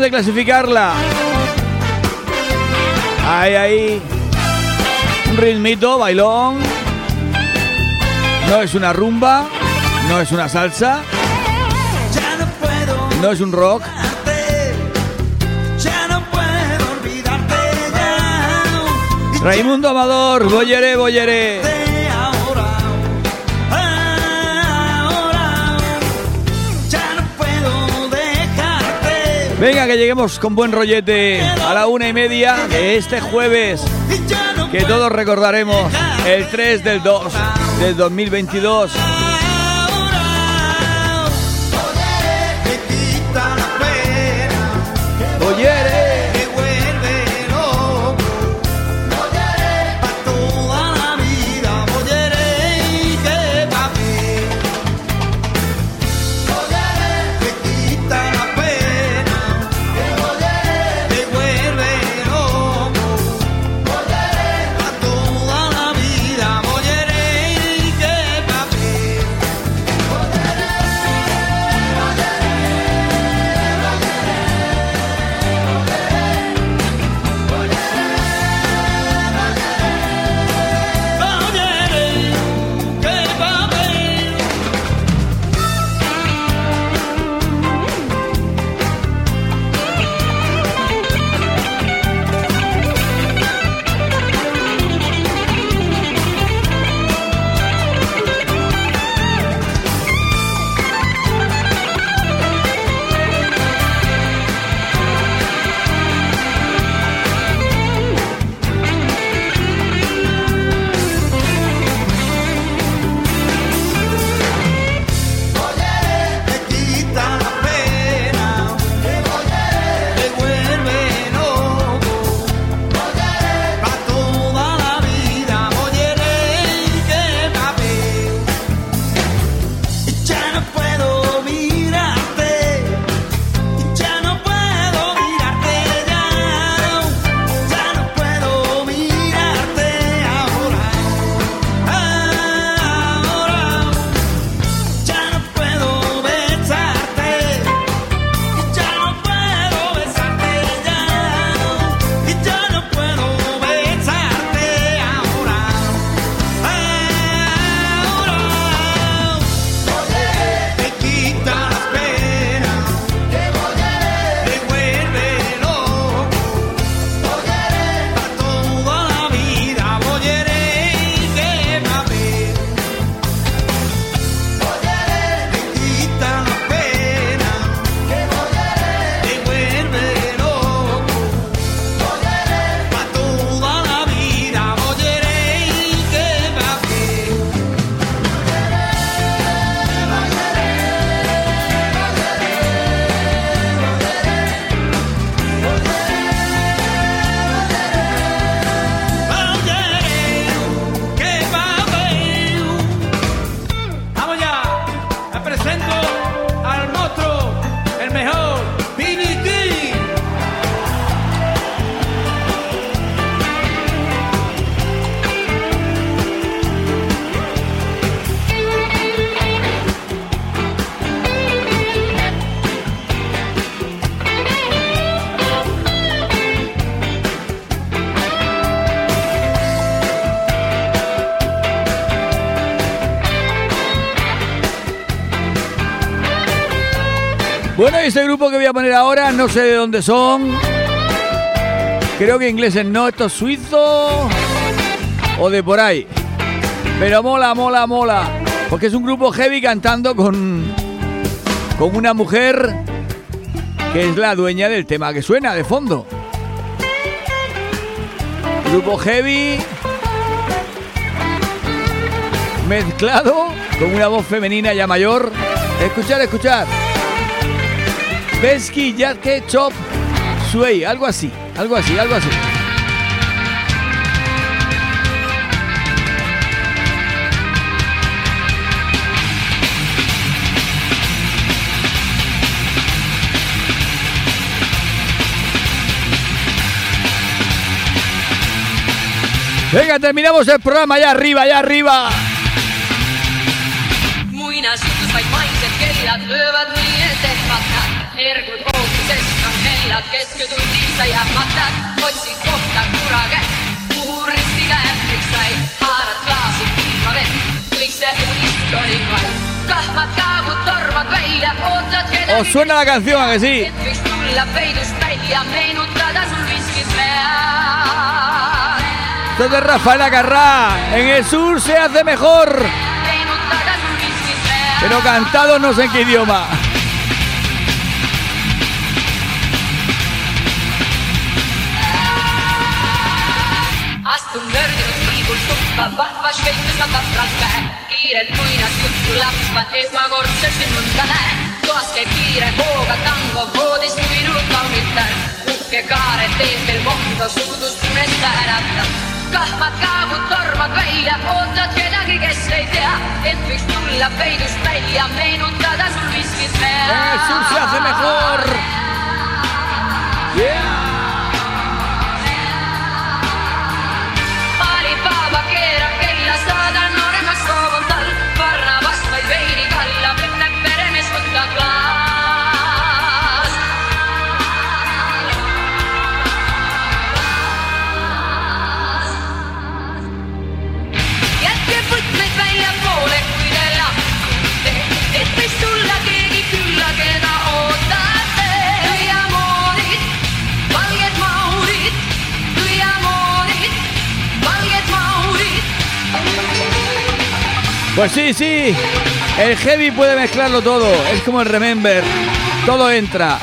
Dónde clasificarla. Ahí, ahí. Un ritmito, bailón. No es una rumba, no es una salsa, no es un rock. Raimundo Amador, Boyeré, Boyeré. Venga, que lleguemos con buen rollete a la una y media de este jueves. Que todos recordaremos el 3 del 2 del 2022. Este grupo que voy a poner ahora, no sé de dónde son. Creo que ingleses no, esto es suizo o de por ahí. Pero mola, mola, mola. Porque es un grupo heavy cantando con, con una mujer que es la dueña del tema que suena de fondo. Grupo heavy mezclado con una voz femenina ya mayor. Escuchar, escuchar. Besky, Yatke, Chop, Sway, algo así, algo así, algo así. Venga, terminamos el programa allá arriba, allá arriba. Muina, ¿Os suena la canción, que sí? De Rafael. En el sur se hace mejor. Pero cantado no sé en qué idioma. Astun nördinud liigul tuppa, vahvas šveitsis ma tapralt pähe. kiired muinad juttu lapsvad, esmakordselt sind mõnda näen. toas käib kiire hooga tango, voodis uinunud kaunitar. uhke kaare teeb veel monta, suudust unest äratab. kahmad kaabud tormad välja, ootad kedagi, kes ei tea, et võiks tulla peidust välja, meenutada sul viskis En el sur se Pues sí, sí. El heavy puede mezclarlo todo. Es como el remember. Todo entra.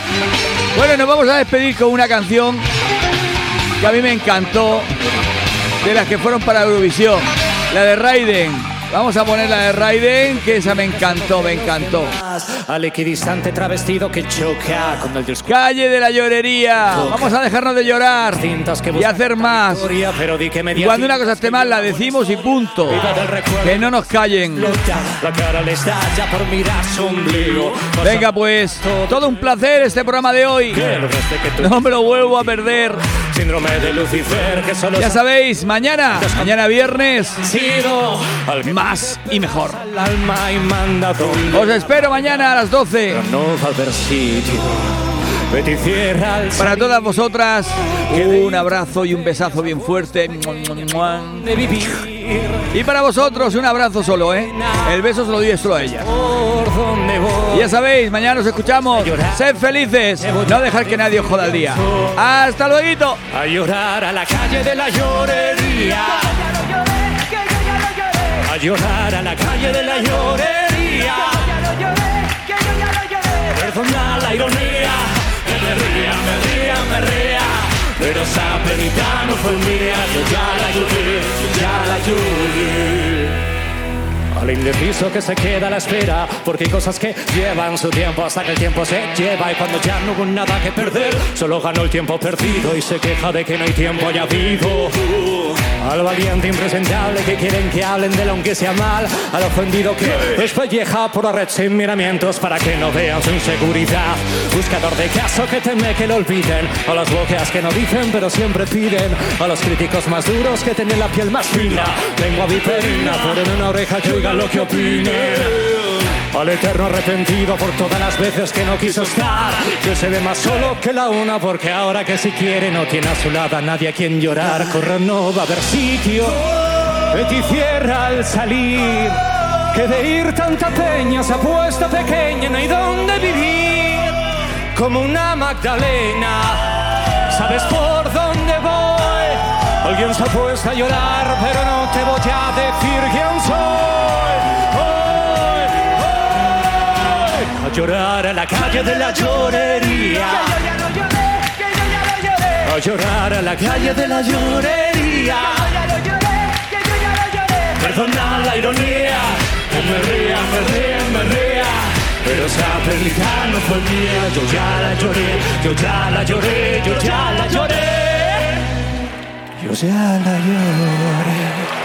Bueno, nos vamos a despedir con una canción que a mí me encantó. De las que fueron para Eurovisión. La de Raiden. Vamos a poner la de Raiden, que esa me encantó, me encantó. Al equidistante travestido que choca con el discurso. Calle de la llorería. Vamos a dejarnos de llorar y hacer más. Y cuando una cosa esté mal, la decimos y punto. Que no nos callen. Venga, pues, todo un placer este programa de hoy. No me lo vuelvo a perder. Síndrome de Lucifer que solo Ya sabéis, mañana, mañana viernes, más y mejor. Os espero mañana a las 12. no va a haber sitio. Vete y cierra el Para todas vosotras, un abrazo y un besazo bien fuerte. Y para vosotros, un abrazo solo, ¿eh? El beso se lo doy solo a ella. Y ya sabéis, mañana nos escuchamos. Sed felices. No dejar que nadie os joda el día. Hasta luego. A llorar a la calle de la llorería. A llorar a la calle de la llorería. Perdona la ironía. Que me ría, me ría, me ría. Pero esa penita no fue mía. Yo ya la lloré, yo ya la lloré. Al indeciso que se queda a la espera, porque hay cosas que llevan su tiempo hasta que el tiempo se lleva y cuando ya no hubo nada que perder, solo ganó el tiempo perdido y se queja de que no hay tiempo ya vivo. Al valiente impresentable que quieren que hablen de él aunque sea mal, al ofendido que despelleja por la red sin miramientos para que no vean su inseguridad. Buscador de caso que teme que lo olviden, a las bocas que no dicen pero siempre piden, a los críticos más duros que tienen la piel más fina, lengua viperina, por en una oreja oiga lo que opinen. Al eterno arrepentido por todas las veces que no quiso estar, que se ve más solo que la una porque ahora que si quiere no tiene a su lado a nadie a quien llorar, correr no va a haber sitio. Betty cierra al salir, que de ir tanta peña se ha puesto pequeña, no hay dónde vivir, como una Magdalena, sabes por dónde voy. Alguien se ha puesto a llorar, pero no te voy a decir quién soy. Hoy, hoy, a llorar a la calle de la llorería. A llorar a la calle de la llorería. Perdona la ironía, que me ría, me ría, me ría. Pero esa película no fue mía, yo ya la lloré, yo ya la lloré, yo ya la lloré. La lloré.